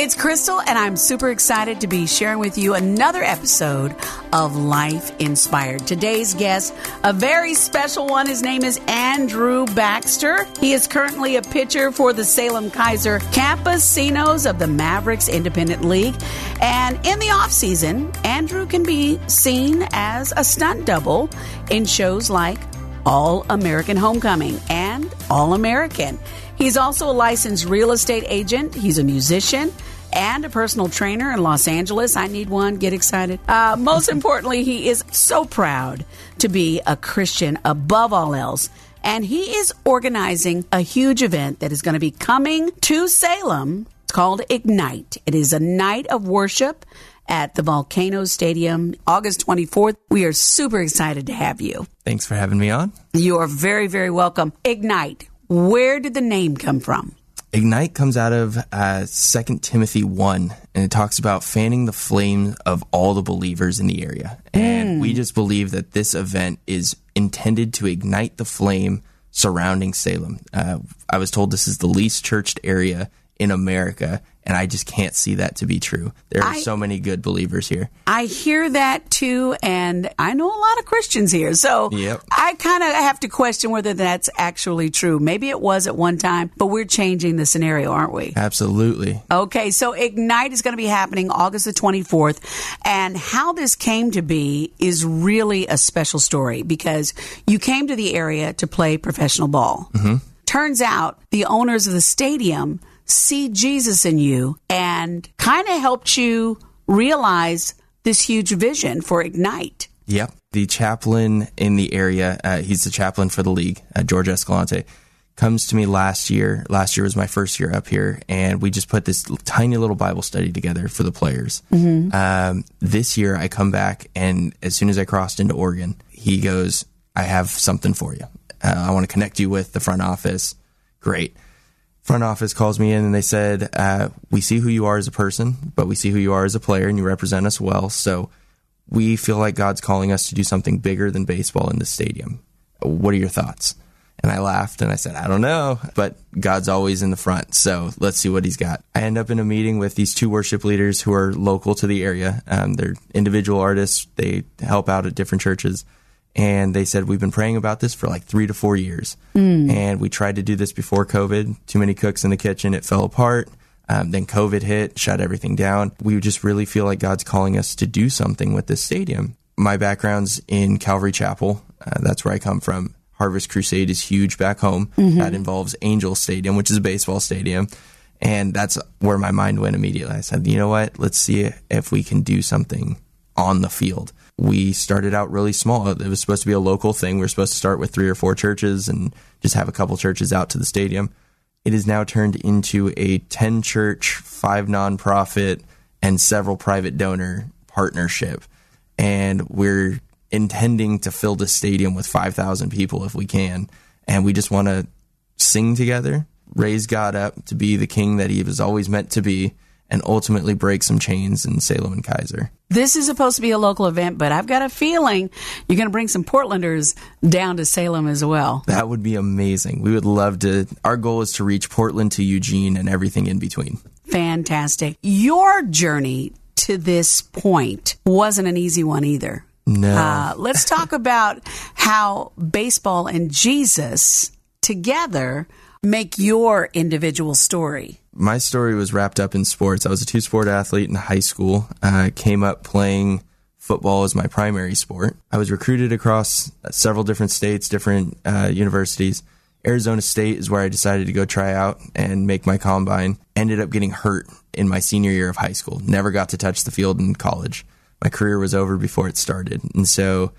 It's Crystal, and I'm super excited to be sharing with you another episode of Life Inspired. Today's guest, a very special one. His name is Andrew Baxter. He is currently a pitcher for the Salem Keizer Campesinos of the Mavericks Independent League. And in the offseason, Andrew can be seen as a stunt double in shows like All American Homecoming and All American. He's also a licensed real estate agent. He's a musician and a personal trainer in Los Angeles. I need one. Get excited. Uh, most importantly, he is so proud to be a Christian above all else. And he is organizing a huge event that is going to be coming to Salem. It's called Ignite. It is a night of worship at the Volcano Stadium, August 24th. We are super excited to have you. Thanks for having me on. You are very, very welcome. Ignite. Where did the name come from? Ignite comes out of uh, 2 Timothy 1, and it talks about fanning the flame of all the believers in the area. And we just believe that this event is intended to ignite the flame surrounding Salem. Uh, I was told this is the least churched area in America, and I just can't see that to be true. There are I- so many good believers here. I hear that too, and I know a lot of Christians here. So Yep. I kind of have to question whether that's actually true. Maybe it was at one time, but we're changing the scenario, aren't we? Absolutely. Okay, so Ignite is going to be happening August the 24th. And how this came to be is really a special story because you came to the area to play professional ball. Mm-hmm. Turns out the owners of the stadium see Jesus in you and kind of helped you realize this huge vision for Ignite. Yep. The chaplain in the area, uh, he's the chaplain for the league, uh, George Escalante, comes to me last year. Last year was my first year up here, and we just put this tiny little Bible study together for the players. Um, this year, I come back, and as soon as I crossed into Oregon, he goes, I have something for you. Uh, I want to connect you with the front office. Great front office calls me in and they said, uh, "We see who you are as a person, but we see who you are as a player, and you represent us well. So we feel like God's calling us to do something bigger than baseball in the stadium. What are your thoughts?" And I laughed and I said, "I don't know, but God's always in the front, so let's see what He's got." I end up in a meeting with these two worship leaders who are local to the area. Um, they're individual artists. They help out at different churches and they said we've been praying about this for like three to four years. And we tried to do this before covid. Too many cooks in the kitchen. It fell apart. Um, then covid hit shut everything down. We just really feel like god's calling us to do something with this stadium. My background's in calvary chapel. Uh, that's where i come from. Harvest crusade is huge back home. That involves angel stadium which is a baseball stadium. And that's where my mind went immediately. I said you know what? Let's see if we can do something on the field. We started out really small. It was supposed to be a local thing. We were supposed to start with three or four churches and just have a couple churches out to the stadium. It has now turned into a 10 church, five nonprofit, and several private donor partnership. And we're intending to fill the stadium with 5,000 people if we can. And we just want to sing together, raise God up to be the king that he was always meant to be, and ultimately break some chains in Salem and Keizer. This is supposed to be a local event, but I've got a feeling you're going to bring some Portlanders down to Salem as well. That would be amazing. We would love to. Our goal is to reach Portland to Eugene and everything in between. Fantastic. Your journey to this point wasn't an easy one either. No. Uh, let's talk about how baseball and Jesus together make your individual story. My story was wrapped up in sports. I was a two sport athlete in high school. I came up playing football as my primary sport. I was recruited across several different states, different uh, universities. Arizona State is where I decided to go try out and make my combine. Ended up getting hurt in my senior year of high school. Never got to touch the field in college. My career was over before it started. And so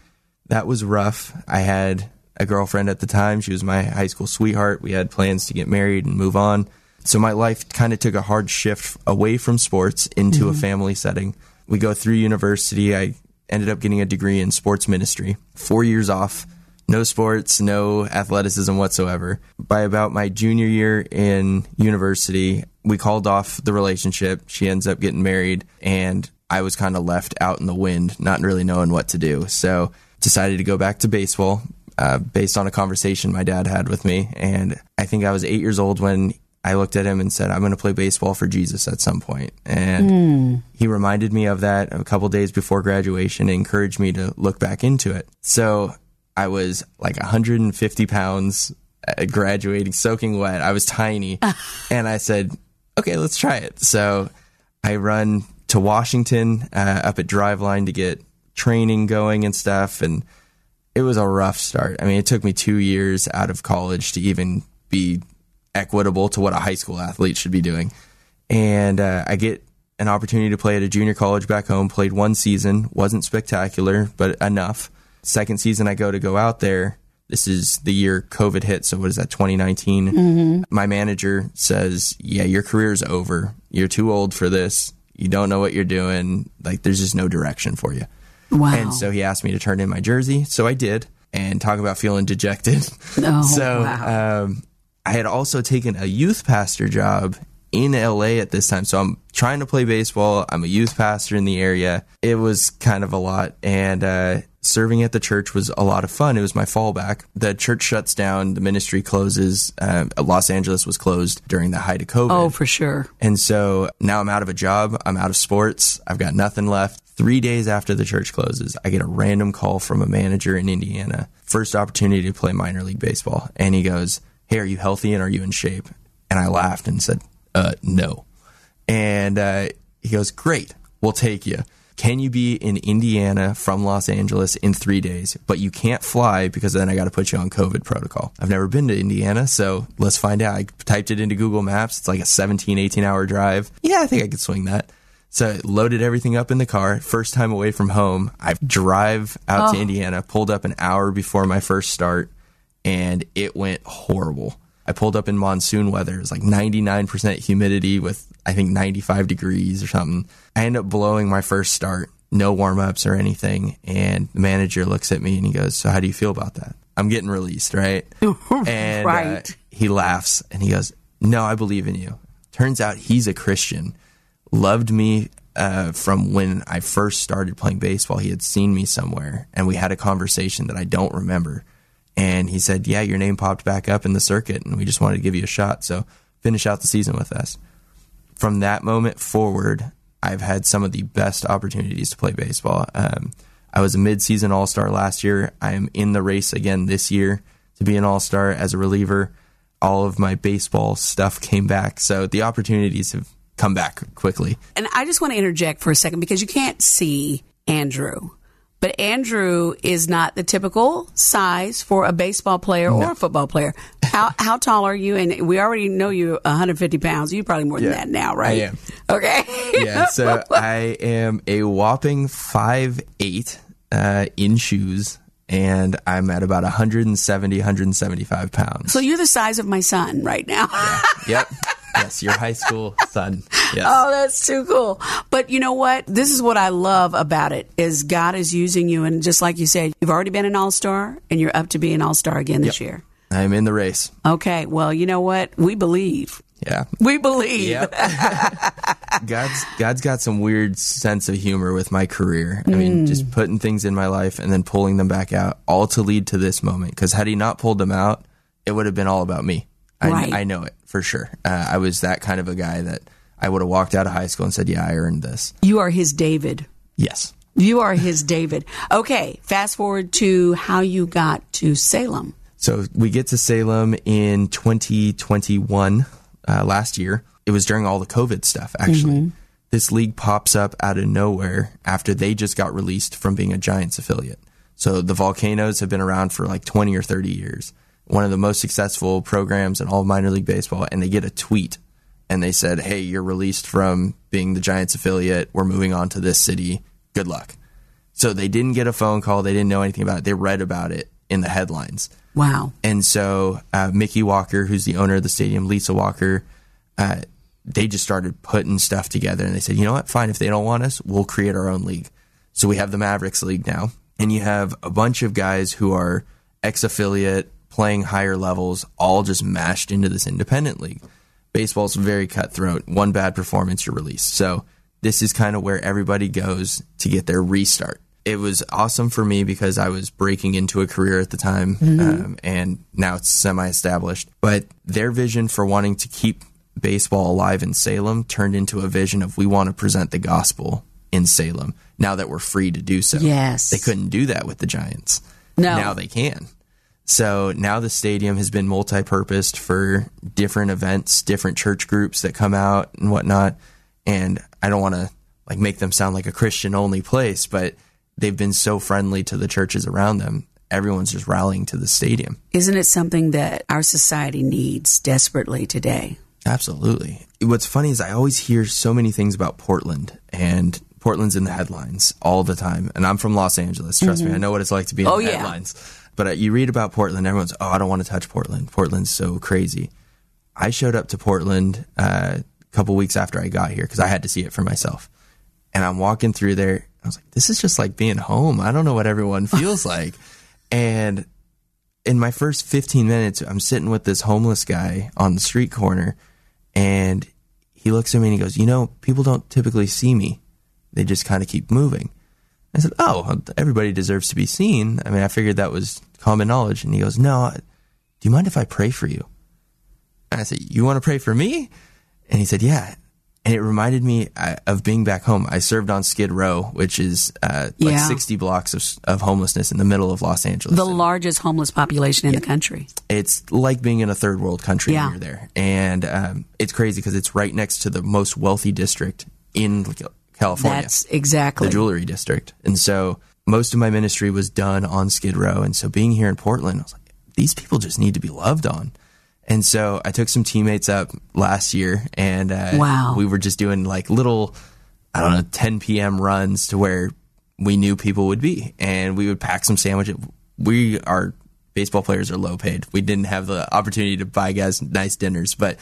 that was rough. I had a girlfriend at the time. She was my high school sweetheart. We had plans to get married and move on. So my life kind of took a hard shift away from sports into mm-hmm. a family setting. We go through university. I ended up getting a degree in sports ministry, four years off, no sports, no athleticism whatsoever. By about my junior year in university, we called off the relationship. She ends up getting married, and I was kind of left out in the wind, not really knowing what to do. So decided to go back to baseball uh, based on a conversation my dad had with me. And I think I was eight years old when I looked at him and said, I'm going to play baseball for Jesus at some point. And mm. he reminded me of that a couple days before graduation and encouraged me to look back into it. So I was like 150 pounds uh, graduating, soaking wet. I was tiny. and I said, okay, let's try it. So I run to Washington uh, up at Driveline to get training going and stuff. And it was a rough start. I mean, it took me two years out of college to even be equitable to what a high school athlete should be doing. And uh, I get an opportunity to play at a junior college back home. Played one season, wasn't spectacular, but enough. Second season, I go to go out there. This is the year COVID hit. So what is that? 2019. Mm-hmm. My manager says, "Yeah, your career's over. You're too old for this. You don't know what you're doing. Like, there's just no direction for you." Wow. And so he asked me to turn in my jersey. So I did. And talk about feeling dejected. Oh, so wow. um, I had also taken a youth pastor job in LA at this time. So I'm trying to play baseball. I'm a youth pastor in the area. It was kind of a lot. And uh, serving at the church was a lot of fun. It was my fallback. The church shuts down, the ministry closes. Uh, Los Angeles was closed during the height of COVID. Oh, for sure. And so now I'm out of a job. I'm out of sports. I've got nothing left. Three days after the church closes, I get a random call from a manager in Indiana. First opportunity to play minor league baseball. And he goes, hey, are you healthy and are you in shape? And I laughed and said, uh, no. And uh, he goes, great, we'll take you. Can you be in Indiana from Los Angeles in three days? But you can't fly because then I got to put you on COVID protocol. I've never been to Indiana, so let's find out. I typed it into Google Maps. It's like a 17, 18 hour drive. Yeah, I think I could swing that. So I loaded everything up in the car. First time away from home. I drive out oh. to Indiana, pulled up an hour before my first start and it went horrible. I pulled up in monsoon weather. It was like 99% humidity with, I think, 95 degrees or something. I end up blowing my first start, no warm ups or anything. And the manager looks at me and he goes, So, how do you feel about that? I'm getting released, right? and right. Uh, he laughs and he goes, No, I believe in you. Turns out he's a Christian, loved me uh, from when I first started playing baseball. He had seen me somewhere and we had a conversation that I don't remember and he said, Yeah, your name popped back up in the circuit, and we just wanted to give you a shot. So finish out the season with us. From that moment forward, I've had some of the best opportunities to play baseball. Um, I was a midseason All Star last year. I am in the race again this year to be an All Star as a reliever. All of my baseball stuff came back, so the opportunities have come back quickly. And I just want to interject for a second because you can't see Andrew but Andrew is not the typical size for a baseball player no. or a football player. How how tall are you? And we already know you're 150 pounds. You're probably more yeah, than that now, right? I am. Okay. yeah. So I am a whopping five eight uh, in shoes. And I'm at about 170, 175 pounds. So you're the size of my son right now. yeah. Yep yes, your high school son. Yes. Oh, that's too cool. But you know what? This is what I love about it is God is using you and just like you said, you've already been an all-star and you're up to be an all-star again this yep. year. I'm in the race. Okay. Well, you know what? We believe. Yeah. We believe. Yep. God's God's got some weird sense of humor with my career. I mean, mm. just putting things in my life and then pulling them back out, all to lead to this moment. Because had he not pulled them out, it would have been all about me. I, right. I know it for sure. Uh, I was that kind of a guy that I would have walked out of high school and said, "Yeah, I earned this." You are his David. Yes. You are his David. Okay, fast forward to how you got to Salem. So we get to Salem in 2021, uh, last year. It was during all the COVID stuff, actually. Mm-hmm. This league pops up out of nowhere after they just got released from being a Giants affiliate. So the Volcanoes have been around for like 20 or 30 years one of the most successful programs in all of minor league baseball, and they get a tweet and they said, Hey, you're released from being the Giants affiliate. We're moving on to this city. Good luck. So they didn't get a phone call. They didn't know anything about it. They read about it in the headlines. Wow. And so uh, Mickey Walker, who's the owner of the stadium, Lisa Walker, uh, they just started putting stuff together and they said, you know what, fine, if they don't want us, we'll create our own league. So we have the Mavericks League now, and you have a bunch of guys who are ex affiliate, playing higher levels, all just mashed into this independent league. Baseball's very cutthroat. One bad performance, you're released. So this is kind of where everybody goes to get their restart. It was awesome for me because I was breaking into a career at the time, um, and now it's semi established. But their vision for wanting to keep baseball alive in Salem turned into a vision of we want to present the gospel in Salem now that we're free to do so. Yes. They couldn't do that with the Giants. No. Now they can. So now the stadium has been multi purposed for different events, different church groups that come out and whatnot. And I don't want to like make them sound like a Christian only place, but they've been so friendly to the churches around them. Everyone's just rallying to the stadium. Isn't it something that our society needs desperately today? Absolutely. What's funny is I always hear so many things about Portland and Portland's in the headlines all the time. And I'm from Los Angeles. Trust me, I know what it's like to be in Oh, the yeah. headlines. But uh, you read about Portland, everyone's, oh, I don't want to touch Portland. Portland's so crazy. I showed up to Portland uh, a couple weeks after I got here because I had to see it for myself. And I'm walking through there. I was like, this is just like being home. I don't know what everyone feels like. And in my first 15 minutes, I'm sitting with this homeless guy on the street corner, and he looks at me and he goes, You know, people don't typically see me, they just kind of keep moving. I said, Oh, everybody deserves to be seen. I mean, I figured that was common knowledge. And he goes, No, do you mind if I pray for you? And I said, You want to pray for me? And he said, Yeah. And it reminded me uh, of being back home. I served on Skid Row, which is uh, like Yeah. 60 blocks of, of homelessness in the middle of Los Angeles. The And- largest homeless population in the country. it's like being in a third world country Yeah. when you're there. And um, it's crazy because it's right next to the most wealthy district in California, That's exactly. the jewelry district. And so most of my ministry was done on Skid Row. And so being here in Portland, I was like, these people just need to be loved on. And so I took some teammates up last year and uh, Wow. we were just doing like little, I don't know, 10 p.m. runs to where we knew people would be. And we would pack some sandwiches. We are baseball players are low paid. We didn't have the opportunity to buy guys nice dinners, but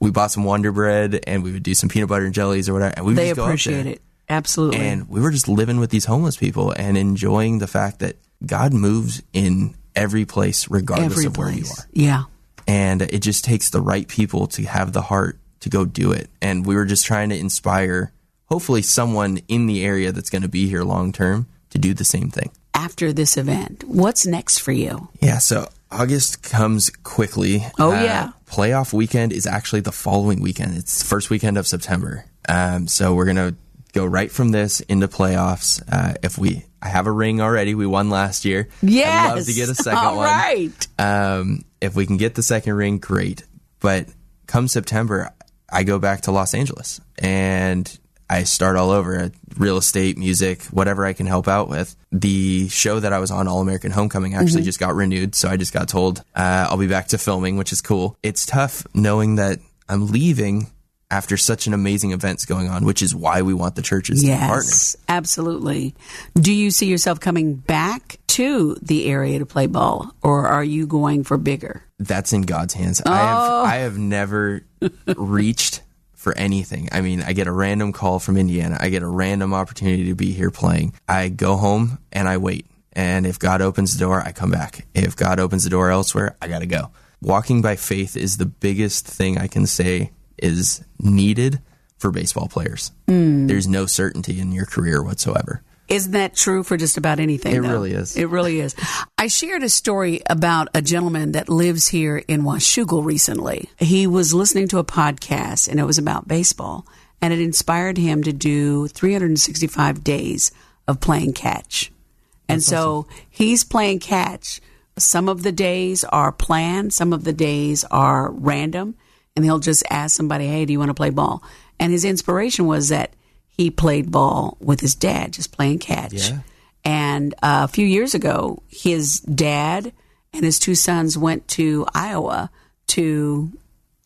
we bought some Wonder Bread and we would do some peanut butter and jellies or whatever. And we would they just go appreciate it. Absolutely. And we were just living with these homeless people and enjoying the fact that God moves in every place, regardless Every of where you are. Yeah. And it just takes the right people to have the heart to go do it. And we were just trying to inspire, hopefully, someone in the area that's going to be here long term to do the same thing. After this event, what's next for you? Yeah, so August comes quickly. Oh, yeah. Playoff weekend is actually the following weekend. It's the first weekend of September. Um, so we're gonna go right from this into playoffs. Uh, if we, I have a ring already. We won last year. Yes. I'd love to get a second All one. right. Um, if we can get the second ring, great. But come September, I go back to Los Angeles and I start all over real estate, music, whatever I can help out with. The show that I was on, All American Homecoming, actually just got renewed. So I just got told uh, I'll be back to filming, which is cool. It's tough knowing that I'm leaving after such an amazing events going on, which is why we want the churches to partner. Yes, absolutely. Do you see yourself coming back to the area to play ball, or are you going for bigger? that's in God's hands. I have oh. I have never reached for anything. I mean, I get a random call from Indiana. I get a random opportunity to be here playing. I go home and I wait. And if God opens the door, I come back. If God opens the door elsewhere, I got to go. Walking by faith is the biggest thing I can say is needed for baseball players. Mm. There's no certainty in your career whatsoever. Isn't that true for just about anything? It though? really is. It really is. I shared a story about a gentleman that lives here in Washougal recently. He was listening to a podcast and it was about baseball and it inspired him to do 365 days of playing catch. And so he's playing catch. Some of the days are planned, some of the days are random, and he'll just ask somebody, Hey, do you want to play ball? And his inspiration was that he played ball with his dad, just playing catch. Yeah. And uh, a few years ago, his dad and his two sons went to Iowa to,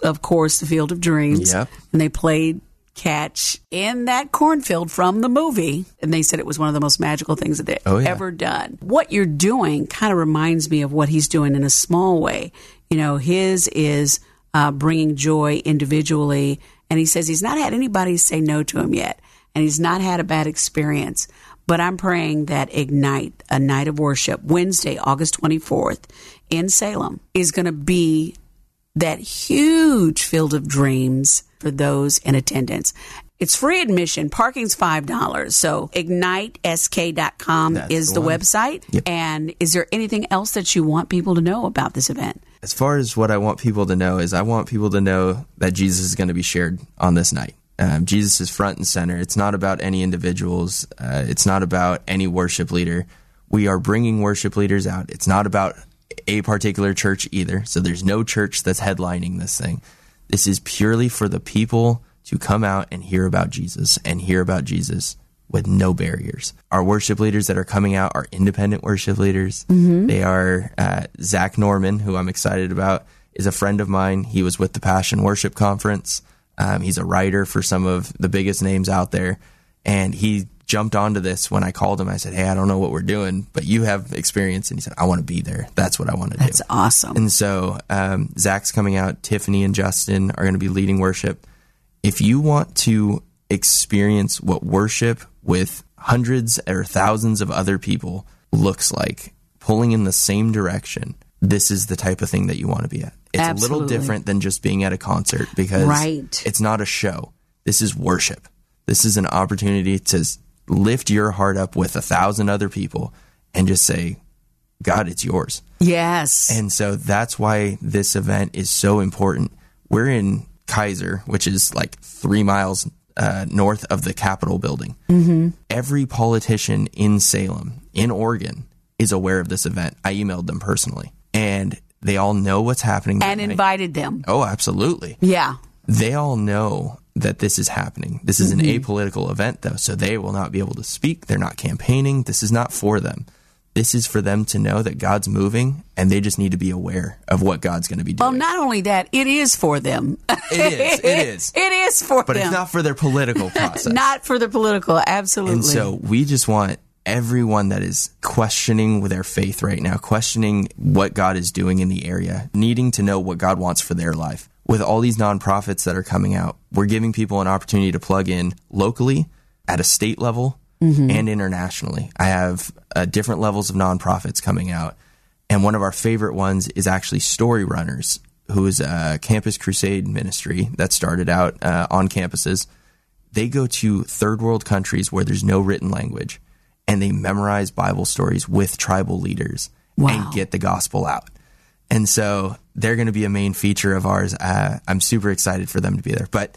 of course, the Field of Dreams. Yep. And they played catch in that cornfield from the movie. And they said it was one of the most magical things that they've Oh, yeah. ever done. What you're doing kind of reminds me of what he's doing in a small way. You know, his is uh, bringing joy individually. And he says he's not had anybody say no to him yet. And he's not had a bad experience. But I'm praying that Ignite, a night of worship, Wednesday, August 24th in Salem, is going to be that huge field of dreams for those in attendance. It's free admission. Parking's $5. So ignitesk.com That's is the the, one. website. Yep. And is there anything else that you want people to know about this event? As far as what I want people to know is, I want people to know that Jesus is going to be shared on this night. Um, Jesus is front and center. It's not about any individuals. Uh, it's not about any worship leader. We are bringing worship leaders out. It's not about a particular church either. So there's no church that's headlining this thing. This is purely for the people to come out and hear about Jesus and hear about Jesus with no barriers. Our worship leaders that are coming out are independent worship leaders. They are uh, Zach Norman, who I'm excited about, is a friend of mine. He was with the Passion Worship Conference. Um, he's a writer for some of the biggest names out there, and he jumped onto this when I called him. I said, "Hey, I don't know what we're doing, but you have experience," and he said, "I want to be there. That's what I want to do." That's awesome. And so um, Zach's coming out. Tiffany and Justin are going to be leading worship. If you want to experience what worship with hundreds or thousands of other people looks like, pulling in the same direction, this is the type of thing that you want to be at. It's a little different than just being at a concert because Right. it's not a show. This is worship. This is an opportunity to lift your heart up with a thousand other people and just say, God, it's yours. yes. And so that's why this event is so important. We're in Keizer, which is like three miles uh, north of the Capitol building. Mm-hmm. Every politician in Salem, in Oregon, is aware of this event. I emailed them personally, and they all know what's happening. and night. invited them. Oh, absolutely. Yeah. They all know that this is happening. This is an apolitical event, though, so they will not be able to speak. They're not campaigning. This is not for them. This is for them to know that God's moving, and they just need to be aware of what God's going to be doing. Well, not only that, it is for them. It is. It is. it is for but them. it's not for their political process. Not for the political. Absolutely. And so we just want everyone that is questioning with their faith right now, questioning what God is doing in the area, needing to know what God wants for their life. With all these nonprofits that are coming out, we're giving people an opportunity to plug in locally, at a state level, and internationally. I have uh, different levels of nonprofits coming out. And one of our favorite ones is actually Story Runners, who is a campus crusade ministry that started out uh, on campuses they go to third world countries where there's no written language and they memorize Bible stories with tribal leaders Wow. and get the gospel out. And so they're going to be a main feature of ours. Uh, I'm super excited for them to be there. But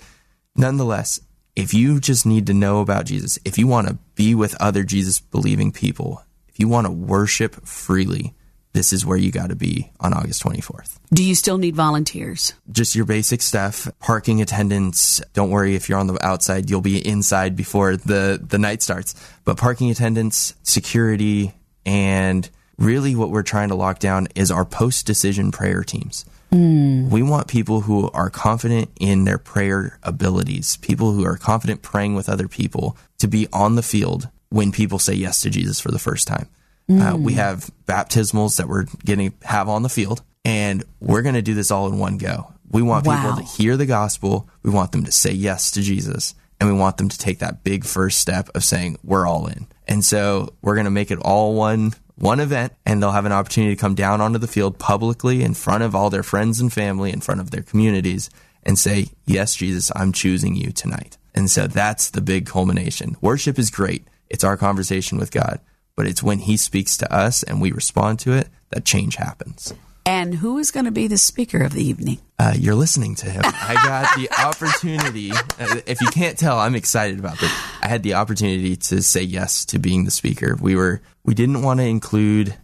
nonetheless, if you just need to know about Jesus, if you want to be with other Jesus believing people, if you want to worship freely, this is where you got to be on August 24th Do you still need volunteers? just your basic stuff parking attendance. Don't worry if you're on the outside you'll be inside before the the night starts. But parking attendance security and really what we're trying to lock down is our post decision prayer teams we want people who are confident in their prayer abilities people who are confident praying with other people to be on the field when people say yes to jesus for the first time uh, we have baptismals that we're going to have on the field, and we're going to do this all in one go. We want Wow. people to hear the gospel. We want them to say yes to Jesus, and we want them to take that big first step of saying we're all in. And so we're going to make it all one one event, and they'll have an opportunity to come down onto the field publicly in front of all their friends and family, in front of their communities, and say, "Yes, Jesus, I'm choosing you tonight." And so that's the big culmination. Worship is great. It's our conversation with God but it's when he speaks to us and we respond to it that change happens. And who is going to be the speaker of the evening? Uh, you're listening to him. I got the opportunity. Uh, if you can't tell, I'm excited about this. I had the opportunity to say yes to being the speaker. We were we didn't want to include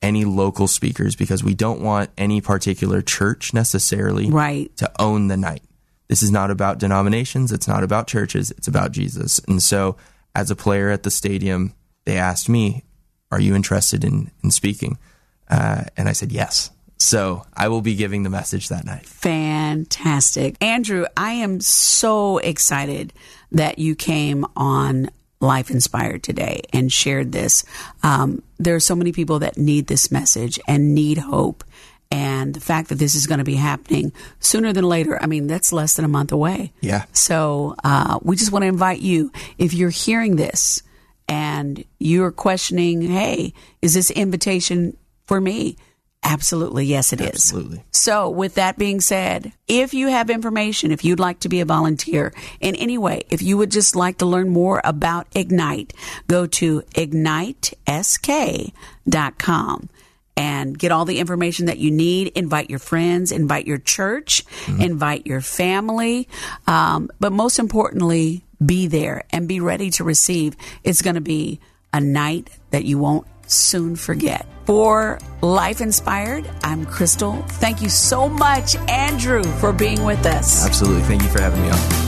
any local speakers because we don't want any particular church necessarily Right. to own the night. This is not about denominations. It's not about churches. It's about Jesus. And so, as a player at the stadium, they asked me, "Are you interested in in speaking?" Uh, and I said yes. So I will be giving the message that night. Fantastic. Andrew, I am so excited that you came on Life Inspired today and shared this. Um, there are so many people that need this message and need hope. And the fact that this is going to be happening sooner than later, I mean, that's less than a month away. Yeah. So uh, we just want to invite you, if you're hearing this and you're questioning, hey, is this invitation for me? Absolutely, yes, it is. Absolutely. So, with that being said, if you have information, if you'd like to be a volunteer in any way, if you would just like to learn more about Ignite, go to ignitesk.com and get all the information that you need. Invite your friends, invite your church, mm-hmm. invite your family. Um, but most importantly, be there and be ready to receive. It's going to be a night that you won't soon forget. For Life Inspired, I'm Crystal. Thank you so much, Andrew, for being with us. Absolutely. Thank you for having me on.